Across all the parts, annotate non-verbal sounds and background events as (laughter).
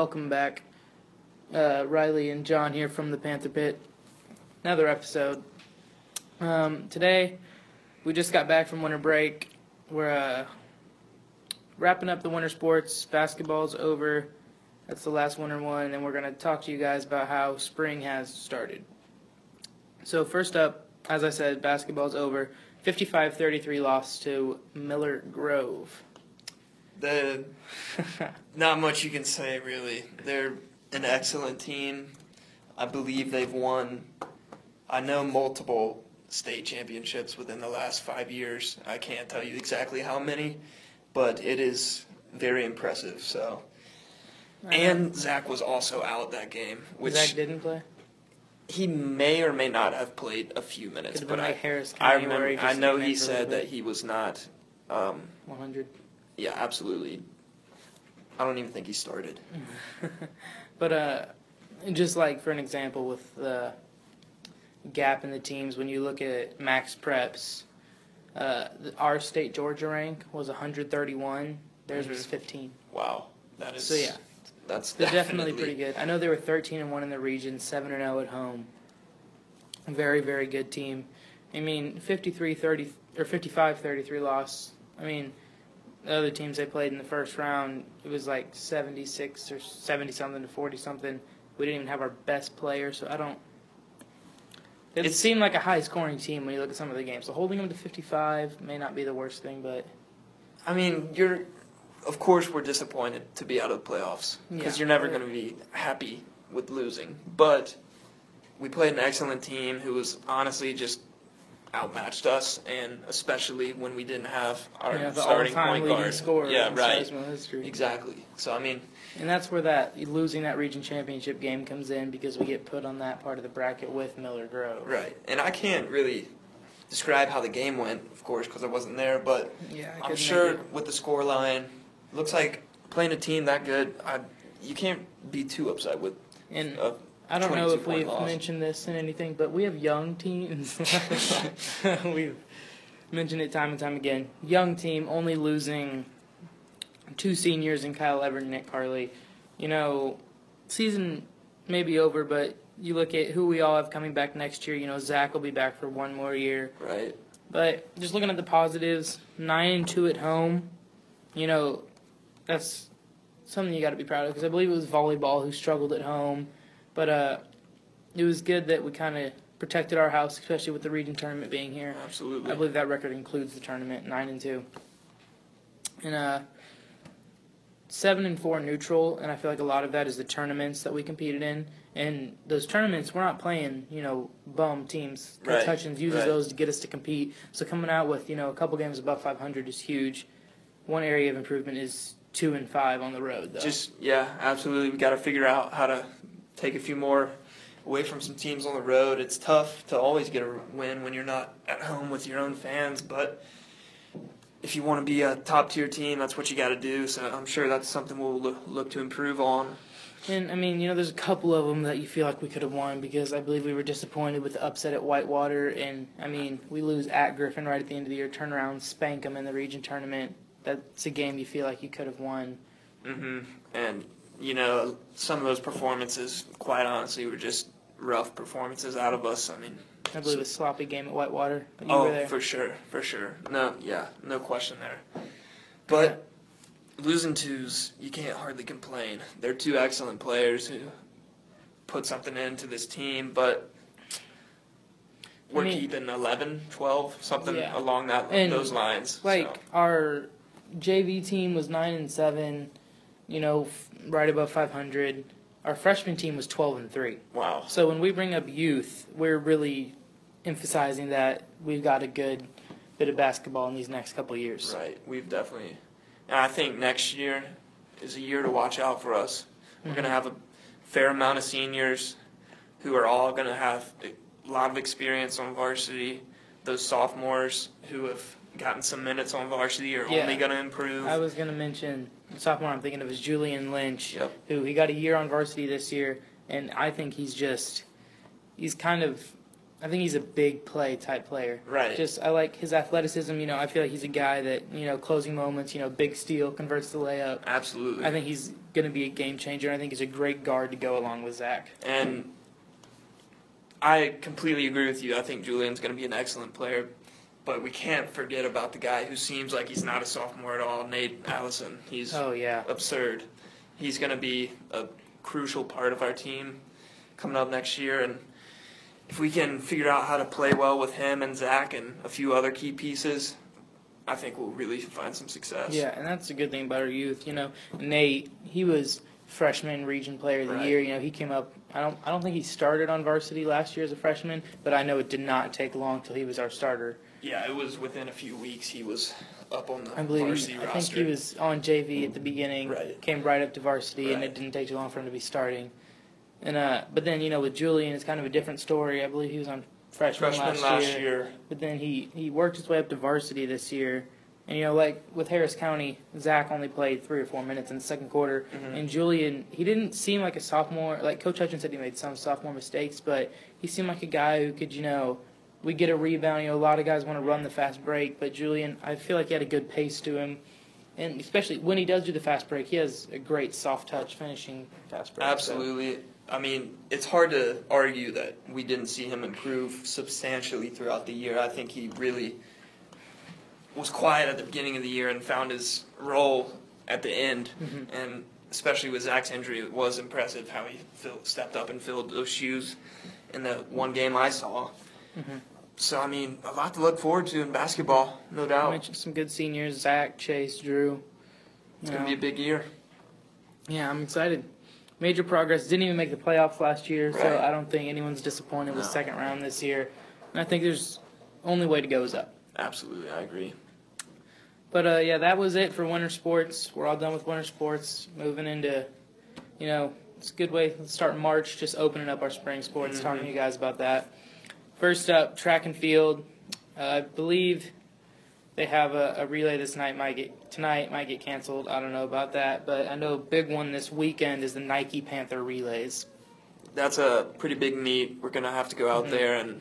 Welcome back. Uh, Rilee and John here from the Panther Pit. Another episode. Um, today, we just got back from winter break. We're uh, wrapping up the winter sports. Basketball's over. That's the last winter one, and we're going to talk to you guys about how spring has started. So, first up, as I said, basketball's over. 55 33 loss to Miller Grove. The not much you can say really. They're an excellent team. I believe they've won. I know multiple state championships within the last five years. I can't tell you exactly how many, but it is very impressive. So, and Zach was also out that game, which Zach didn't play? he may or may not have played a few minutes. But been I, Harris I remember. I know he said that he was not. Um, 100. Yeah, absolutely. I don't even think he started. (laughs) But uh, just like for an example, with the gap in the teams, when you look at MaxPreps, uh, our state Georgia rank was 131. Theirs was Mhm. 15. Wow, that is. So yeah, that's they're definitely pretty good. I know they were 13 and one in the region, seven and 0 at home. Very very good team. I mean, 53-30 or 55-33 loss. I mean, the other teams they played in the first round, it was like 76 or 70 something to 40 something. We didn't even have our best player, so I don't. It seemed like a high scoring team when you look at some of the games. So holding them to 55 may not be the worst thing, but I mean, you're. Of course, we're disappointed to be out of the playoffs because Yeah. you're never going to be happy with losing. But we played an excellent team who was honestly just outmatched us, and especially when we didn't have our know, the starting all-time point leading guard. scorer yeah, in right. Sizemore history. Exactly. So I mean, And that's where that losing that region championship game comes in because we get put on that part of the bracket with Miller Grove. right. And I can't really describe how the game went, of course, because I wasn't there. But Yeah, I'm sure with the score line, looks like playing a team that good, I, you can't be too upset with And a I don't know if we've loss. mentioned this in anything, but we have young teams. (laughs) we've mentioned it time and time again. Young team only losing two seniors in Kyle Everett and Nick Carley. You know, season may be over, but you look at who we all have coming back next year. You know, Zach will be back for one more year. right. But just looking at the positives, nine and two at home, you know, that's something you got to be proud of because I believe it was volleyball who struggled at home, but uh, it was good that we kind of protected our house, especially with the region tournament being here. Absolutely. I believe that record includes the tournament, nine and two, and uh, seven and four neutral, and I feel like a lot of that is the tournaments that we competed in. And those tournaments, we're not playing, you know, bum teams. Right, Hutchins uses right. those to get us to compete. So coming out with, you know, a couple games above 500 is huge. One area of improvement is two and five on the road, though. Just yeah, absolutely. We got to figure out how to take a few more away from some teams on the road. It's tough to always get a win when you're not at home with your own fans, but if you want to be a top tier team, that's what you got to do. So I'm sure that's something we'll look, to improve on. And I mean, you know, there's a couple of them that you feel like we could have won because I believe we were disappointed with the upset at Whitewater, and I mean, we lose at Griffin right at the end of the year, turn around, spank them in the region tournament. That's a game you feel like you could have won. Mm-hmm. And you know, some of those performances, quite honestly, were just rough performances out of us. I mean, I believe a sloppy game at Whitewater. But you oh, were oh, for sure, for sure. No, yeah, no question there. But losing twos, you can't hardly complain. They're two excellent players who put something into this team, but we're I mean- keeping 11, 12, something Yeah. along that And, those lines. like so. our JV team was nine and seven, you know, f- right above 500. Our freshman team was 12 and three. wow, So when we bring up youth, we're really emphasizing that we've got a good bit of basketball in these next couple years. right? We've definitely, and I think next year is a year to watch out for us. We're going to mm-hmm. have a fair amount of seniors who are all going to have a lot of experience on varsity. Those sophomores who have gotten some minutes on varsity are Yeah. only going to improve. I was going to mention sophomore I'm thinking of is Julian Lynch, Yep. who he got a year on varsity this year, and I think he's just he's kind of I think he's a big play type player. Right. Just I like his athleticism. You know, I feel like he's a guy that you know closing moments. You know, big steal converts the layup. Absolutely. I think he's going to be a game changer. I think he's a great guard to go along with Zach. And I completely agree with you. I think Julian's going to be an excellent player, but we can't forget about the guy who seems like he's not a sophomore at all, Nate Allison. He's Oh yeah. absurd. He's going to be a crucial part of our team coming up next year, and if we can figure out how to play well with him and Zach and a few other key pieces, I think we'll really find some success. Yeah, and that's a good thing about our youth. You know, Nate, he was freshman region player of the Right. year. You know, he came up. I don't. I don't think he started on varsity last year as a freshman, but I know it did not take long till he was our starter. Yeah, it was within a few weeks he was up on the I believe. varsity He, I roster. think he was on JV at the beginning. Right. Came right up to varsity, and Right. it didn't take too long for him to be starting. And uh, but then you know with Julian, it's kind of a different story. I believe he was on freshman, freshman last, year. But then he, he worked his way up to varsity this year. And, you know, like with Harris County, Zach only played three or four minutes in the second quarter. Mhm. And Julian, he didn't seem like a sophomore. Like Coach Hutchins said, he made some sophomore mistakes, but he seemed like a guy who could, you know, we get a rebound. You know, a lot of guys want to run the fast break, but Julian, I feel like he had a good pace to him. And especially when he does do the fast break, he has a great soft touch finishing fast break. so- Absolutely. I mean, it's hard to argue that we didn't see him improve substantially throughout the year. I think he really was quiet at the beginning of the year and found his role at the end. Mhm. And especially with Zach's injury, it was impressive how he filled, stepped up and filled those shoes in the one game I saw. Mhm. So, I mean, a lot to look forward to in basketball, no doubt. mentioned some good seniors Zach, Chase, Drew. It's going to know. be a big year. Yeah, I'm excited. Major progress. Didn't even make the playoffs last year, so I don't think anyone's disappointed with second round this year. And I think there's only way to go is up. Absolutely, I agree. But uh, yeah, that was it for winter sports. We're all done with winter sports. Moving into, you know, it's a good way to start March. Just opening up our spring sports. Mhm. Talking to you guys about that. First up, track and field. Uh, I believe they have a, a relay this night. Might get tonight. Might get canceled. I don't know about that, but I know a big one this weekend is the Nike Panther relays. that's a pretty big meet. We're gonna have to go out Mhm. there and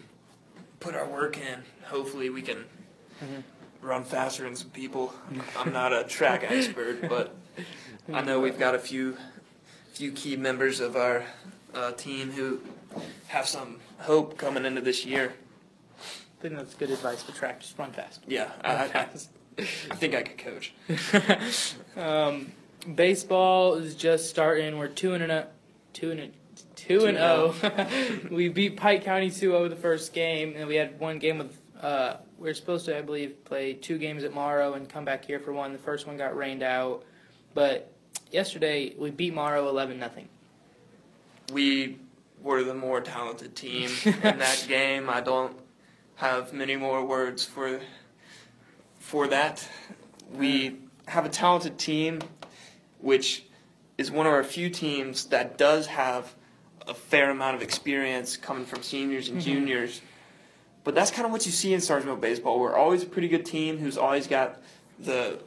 put our work in. Hopefully, we can Mhm. run faster than some people. (laughs) I'm not a track expert, but (laughs) I know we've got a few few key members of our uh, team who have some hope coming into this year. I think that's good advice for track. Just run fast. Yeah, I, I, I think I could coach. (laughs) um, baseball is just starting. We're two and a two and a, two and zero. (laughs) we beat Pike County 2-0 the first game, and we had one game with. Uh, we are supposed to, I believe, play two games at Morrow and come back here for one. The first one got rained out, but yesterday we beat Morrow eleven nothing. We were the more talented team (laughs) in that game. I don't have many more words for for that. We have a talented team, which is one of our few teams that does have a fair amount of experience coming from seniors and Mhm. juniors. But that's kind of what you see in Sargent baseball. We're always a pretty good team who's always got the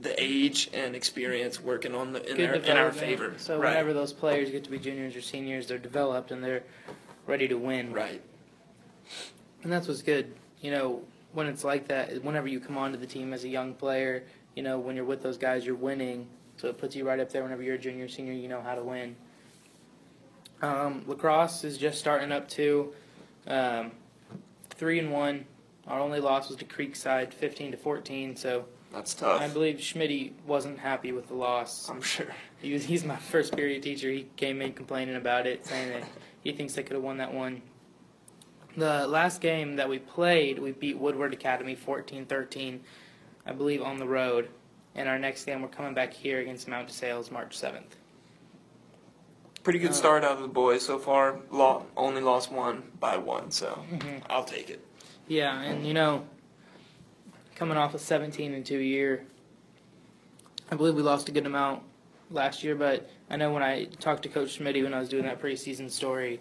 the age and experience working on the in, their, in our favor. So right. whenever those players get to be juniors or seniors, they're developed and they're ready to win. right. And that's what's good. You know, when it's like that, whenever you come onto the team as a young player, you know, when you're with those guys, you're winning. So it puts you right up there whenever you're a junior, senior, you know how to win. Um, lacrosse is just starting up too. Um, three and one. Our only loss was to Creekside, 15 to 14. So That's tough. I believe Schmitty wasn't happy with the loss. I'm sure. He was, he's my first period teacher. He came in complaining about it, saying that he thinks they could have won that one. The last game that we played, we beat Woodward Academy 14 13, I believe, on the road. And our next game, we're coming back here against Mount DeSales March 7th. Pretty good Uh, start out of the boys so far. Lo- only lost one by one, so Mhm. I'll take it. Yeah, and you know, coming off a 17 and 2 year, I believe we lost a good amount last year, but I know when I talked to Coach Schmitty when I was doing that preseason story,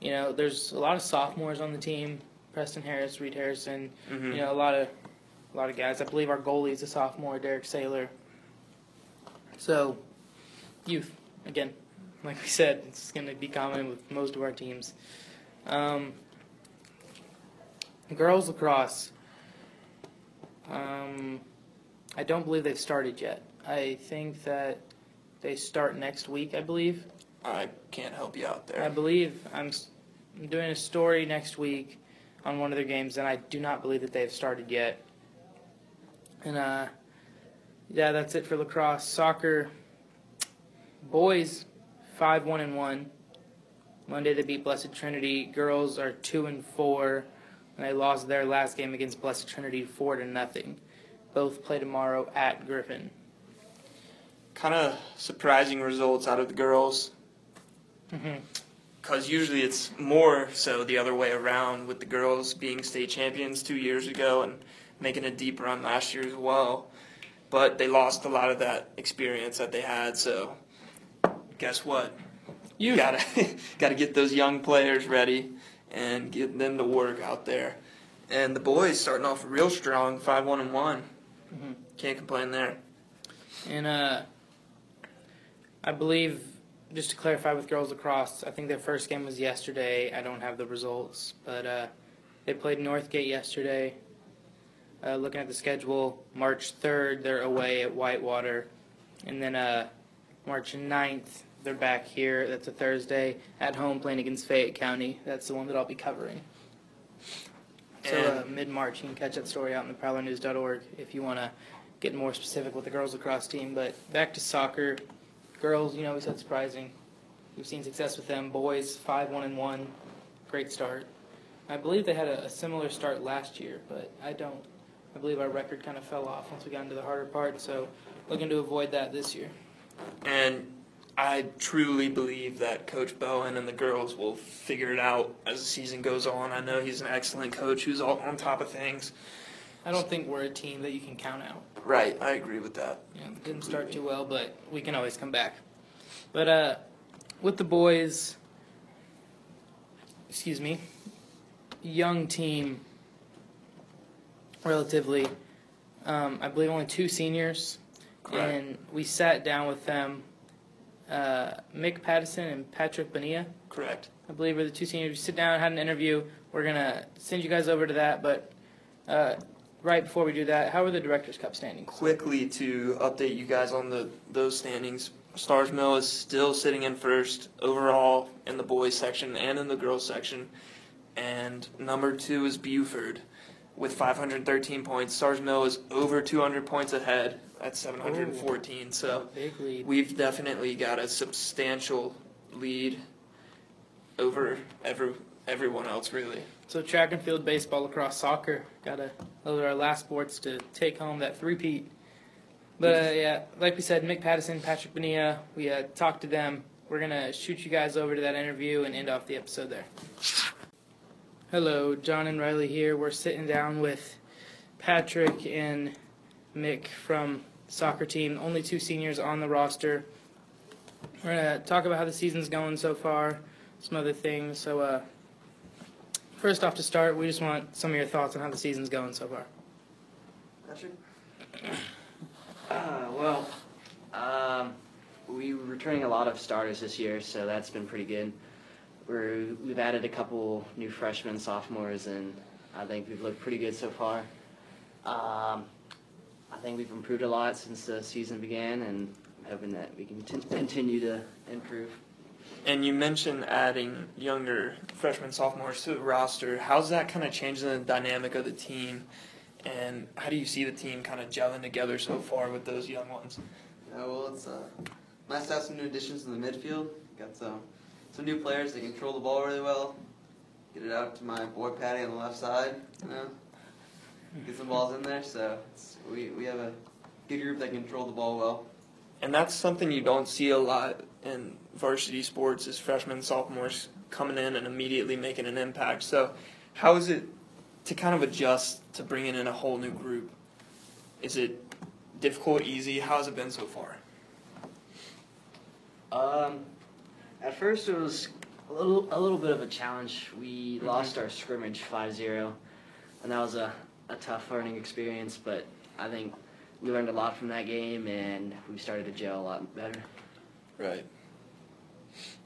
you know, there's a lot of sophomores on the team. Preston Harris, Reed Harrison, Mhm. you know, a lot of a lot of guys. I believe our goalie is a sophomore, Derek Saylor. So, youth again, like we said, it's going to be common with most of our teams. Um, girls lacrosse. Um, I don't believe they've started yet. I think that they start next week. I believe. I can't help you out there. I believe I'm, s- I'm doing a story next week on one of their games, and I do not believe that they've started yet. And uh, yeah, that's it for lacrosse. Soccer, boys, five one and one. Monday they beat Blessed Trinity. Girls are two and four, and they lost their last game against Blessed Trinity four to nothing. Both play tomorrow at Griffin. Kind of surprising results out of the girls. hmm Because usually it's more so the other way around with the girls being state champions two years ago and making a deep run last year as well. But they lost a lot of that experience that they had, so guess what? You gotta (laughs) gotta get those young players ready and get them to work out there. And the boys starting off real strong, five one and one. Mhm. Can't complain there. And uh, I believe, just to clarify with girls lacrosse, I think their first game was yesterday. I don't have the results, but uh, they played Northgate yesterday. Uh, looking at the schedule, March 3rd, they're away at Whitewater. And then uh, March 9th, they're back here. That's a Thursday at home playing against Fayette County. That's the one that I'll be covering. So uh, mid March, you can catch that story out in the prowlernews.org if you want to get more specific with the girls lacrosse team. But back to soccer, girls, you know, we said surprising. We've seen success with them. Boys, five one and one, great start. I believe they had a, a similar start last year, but I don't. I believe our record kind of fell off once we got into the harder part. So looking to avoid that this year. And I truly believe that Coach Bowen and the girls will figure it out as the season goes on. I know he's an excellent coach who's all on top of things. I don't think we're a team that you can count out. Right, I agree with that. Yeah, didn't start too well, but we can always come back. But uh, with the boys, excuse me, young team, relatively. Um, I believe only two seniors, Correct. and we sat down with them. Uh, Mick Pattison and Patrick Bonilla, Correct. I believe, are the two seniors. We sit down, had an interview. We're gonna send you guys over to that, but uh, right before we do that, how are the Directors Cup standings? Quickly to update you guys on the those standings. Starr's Mill is still sitting in first overall in the boys section and in the girls section, and number two is Buford with 513 points. Starr's Mill is over 200 points ahead at 714. So. big lead. We've definitely got a substantial lead over every everyone else, really. So track and field, baseball, lacrosse, soccer. Gotta those are our last sports to take home that three-peat. But uh, yeah, like we said, Mick Pattison, Patrick Bonilla, we uh, talked to them. We're gonna shoot you guys over to that interview and end off the episode there. Hello, John and Rilee here. We're sitting down with Patrick and Mick from soccer team. Only two seniors on the roster. We're gonna talk about how the season's going so far, some other things. So, uh, first off, to start, we just want some of your thoughts on how the season's going so far. Patrick? Uh, well, um, we were returning a lot of starters this year, so that's been pretty good. We're, we've added a couple new freshmen, sophomores, and I think we've looked pretty good so far. Um, I think we've improved a lot since the season began, and I'm hoping that we can t- continue to improve. And you mentioned adding younger freshmen, sophomores to the roster. How's that kind of changing the dynamic of the team? And how do you see the team kind of gelling together so far with those young ones? Yeah, well, it's uh, nice to have some new additions in the midfield. Got some some new players that control the ball really well. Get it out to my boy Patty on the left side. You know, (laughs) get some balls in there. So it's, we we have a good group that control the ball well. And that's something you don't see a lot in varsity sports is freshmen, sophomores coming in and immediately making an impact. So how is it to kind of adjust to bringing in a whole new group? Is it difficult, easy? How has it been so far? Um, at first, it was a little a little bit of a challenge. We Mhm. lost our scrimmage 5-0, and that was a, a tough learning experience. But I think we learned a lot from that game, and we started to gel a lot better. Right.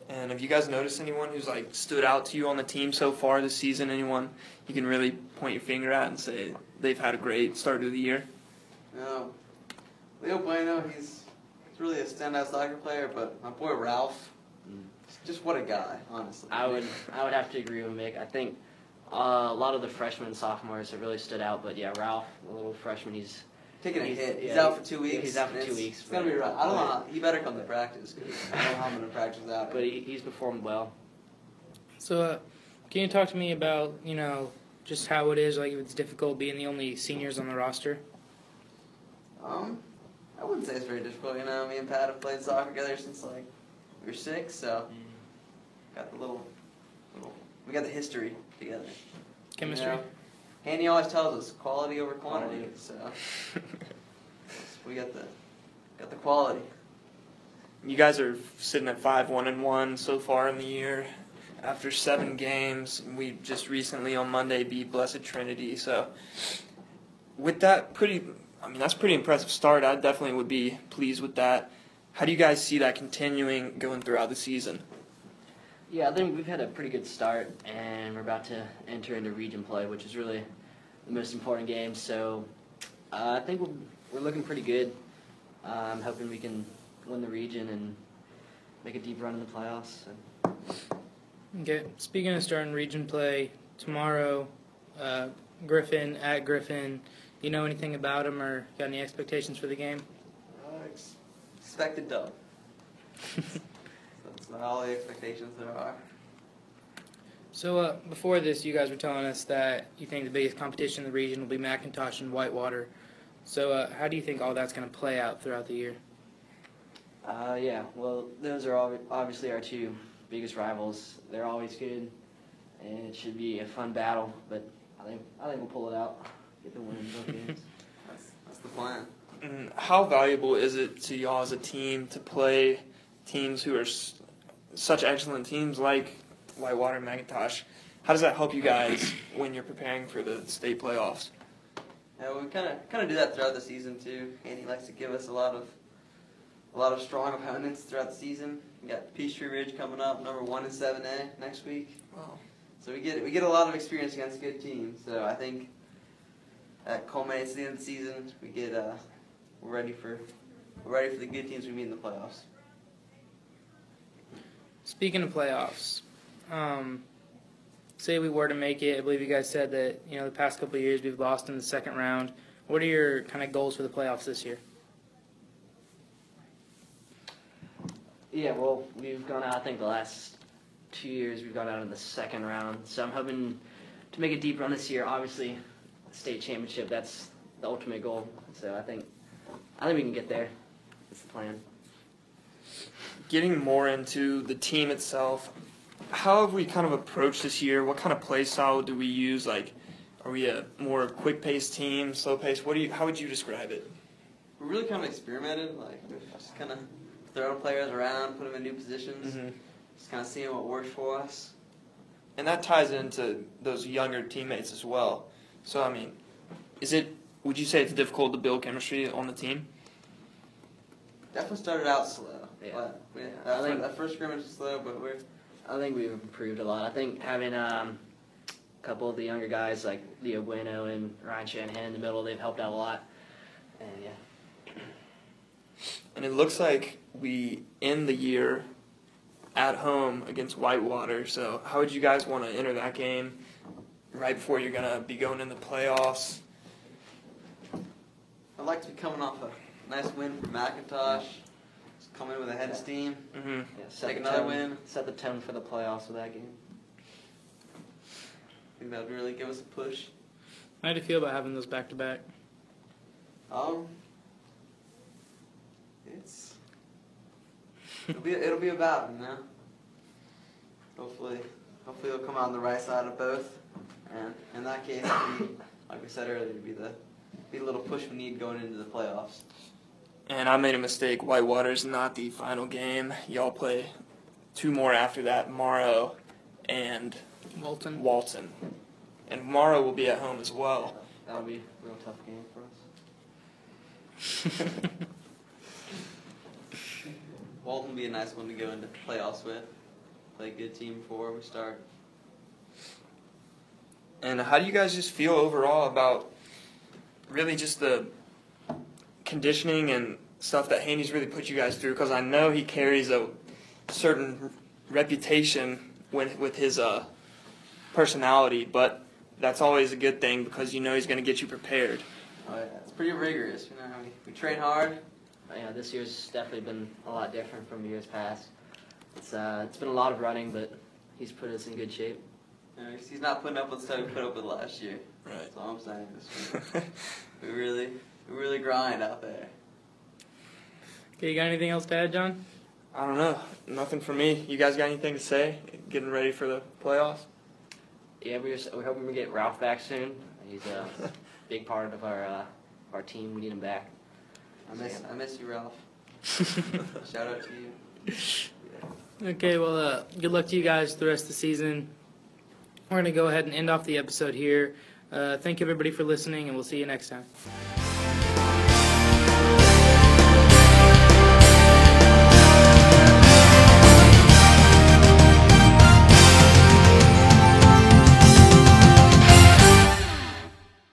And have you guys noticed anyone who's like stood out to you on the team so far this season? Anyone you can really point your finger at and say they've had a great start to the year? No. Leo Bueno, he's, he's really a standout soccer player, but my boy Ralph, Mm. just what a guy, honestly. I would I would have to agree with Mick. I think uh, a lot of the freshmen and sophomores have really stood out, but yeah, Ralph, the little freshman, he's Taking a he's- hit. He's yeah, out for two he- weeks. he's out for two it's- weeks, It's gonna be rough. I don't know. How, he better come to practice because I don't know how I'm gonna practice without him. but he, he's performed well. So, uh, can you talk to me about you know just how it is? Like, if it's difficult being the only seniors on the roster. Um, I wouldn't say it's very difficult. You know, me and Pat have played soccer together since like we were six, so got the little, little, we got the history together. Chemistry. You know? Handy always tells us quality over quantity, so (laughs) we got the got the quality. You guys are sitting at five one and one so far in the year. After seven mm-hmm. games, we just recently on Monday beat Blessed Trinity. So, with that pretty, I mean that's pretty impressive start. I definitely would be pleased with that. How do you guys see that continuing going throughout the season? Yeah, I think we've had a pretty good start, and we're about to enter into region play, which is really the most important game. So uh, I think we're, we're looking pretty good. Uh, I'm hoping we can win the region and make a deep run in the playoffs. So. Okay. Speaking of starting region play tomorrow, uh, Griffin at Griffin. Do you know anything about them or got any expectations for the game? Uh, ex- expected dub. (laughs) That's not all the expectations there are. So uh, before this, you guys were telling us that you think the biggest competition in the region will be McIntosh and Whitewater. So uh, how do you think all that's going to play out throughout the year? Uh, yeah, well, those are obvi- obviously our two biggest rivals. They're always good, and it should be a fun battle. But I think I think we'll pull it out, get the win in both (laughs) games. That's that's the plan. And how valuable is it to y'all as a team to play teams who are s- such excellent teams like Whitewater and McIntosh? How does that help you guys when you're preparing for the state playoffs? Yeah, we kind of kind of do that throughout the season too. Andy likes to give us a lot of a lot of strong opponents throughout the season. We got Peachtree Ridge coming up, number one in seven A next week. Wow. So we get we get a lot of experience against good teams. So I think that culminates at the end of the season. We get uh, we're ready for we're ready for the good teams we meet in the playoffs. Speaking of playoffs, um, say we were to make it, I believe you guys said that you know the past couple years we've lost in the second round. What are your kind of goals for the playoffs this year? Yeah, well, we've gone out. I think the last two years we've gone out in the second round. So I'm hoping to make a deep run this year. Obviously, state championship. That's the ultimate goal. So I think I think we can get there. That's the plan. Getting more into the team itself, how have we kind of approached this year? What kind of play style do we use? Like, are we a more quick paced team, slow paced? What do you? How would you describe it? We really kind of experimented. Like just kind of thrown players around, put them in new positions, Mm-hmm. just kind of seeing what works for us. And that ties into those younger teammates as well. So I mean, is it? Would you say it's difficult to build chemistry on the team? Definitely started out slow. Yeah. But Yeah. that, I think- that first scrimmage was slow, but we're I think we've improved a lot. I think having um, a couple of the younger guys like Leo Bueno and Ryan Shanahan in the middle, they've helped out a lot. And yeah, And it looks like we end the year at home against Whitewater. So how would you guys want to enter that game right before you're gonna be going in the playoffs? I'd like to be coming off a nice win for McIntosh. Just come in with a head of steam. Mm-hmm. yeah set Take the another tone, win. Set the tone for the playoffs with that game. I think that would really give us a push. How do you feel about having those back to back? Um, it's it'll be it'll be about you know. Hopefully, hopefully it'll come out on the right side of both, and in that case, it'll be, like we said earlier, it'll be the be the little push we need going into the playoffs. And I made a mistake. Whitewater's not the final game. Y'all play two more after that, Morrow and Walton. Walton. And Morrow will be at home as well. That'll be a real tough game for us. (laughs) Walton will be a nice one to go into playoffs with. play a good team before we start. And how do you guys just feel overall about really just the conditioning and stuff that Haney's really put you guys through? Because I know he carries a certain reputation with with his uh, personality, but that's always a good thing because you know he's going to get you prepared. Oh, yeah. It's pretty rigorous. You know, we, we train hard. But, yeah, this year's definitely been a lot different from years past. It's uh, it's been a lot of running, but he's put us in good shape. You know, he's not putting up with stuff we put up with last year. Right. That's all I'm saying. (laughs) We really, we really grind out there. Okay, you got anything else to add, John? I don't know. Nothing for me. You guys got anything to say? Getting ready for the playoffs? Yeah, we're just, we're hoping we get Ralph back soon. He's a (laughs) big part of our uh, our team. We need him back. I miss, I miss you, Ralph. (laughs) Shout out to you. Okay, well, uh, good luck to you guys the rest of the season. We're going to go ahead and end off the episode here. Uh, thank you, everybody, for listening, and we'll see you next time.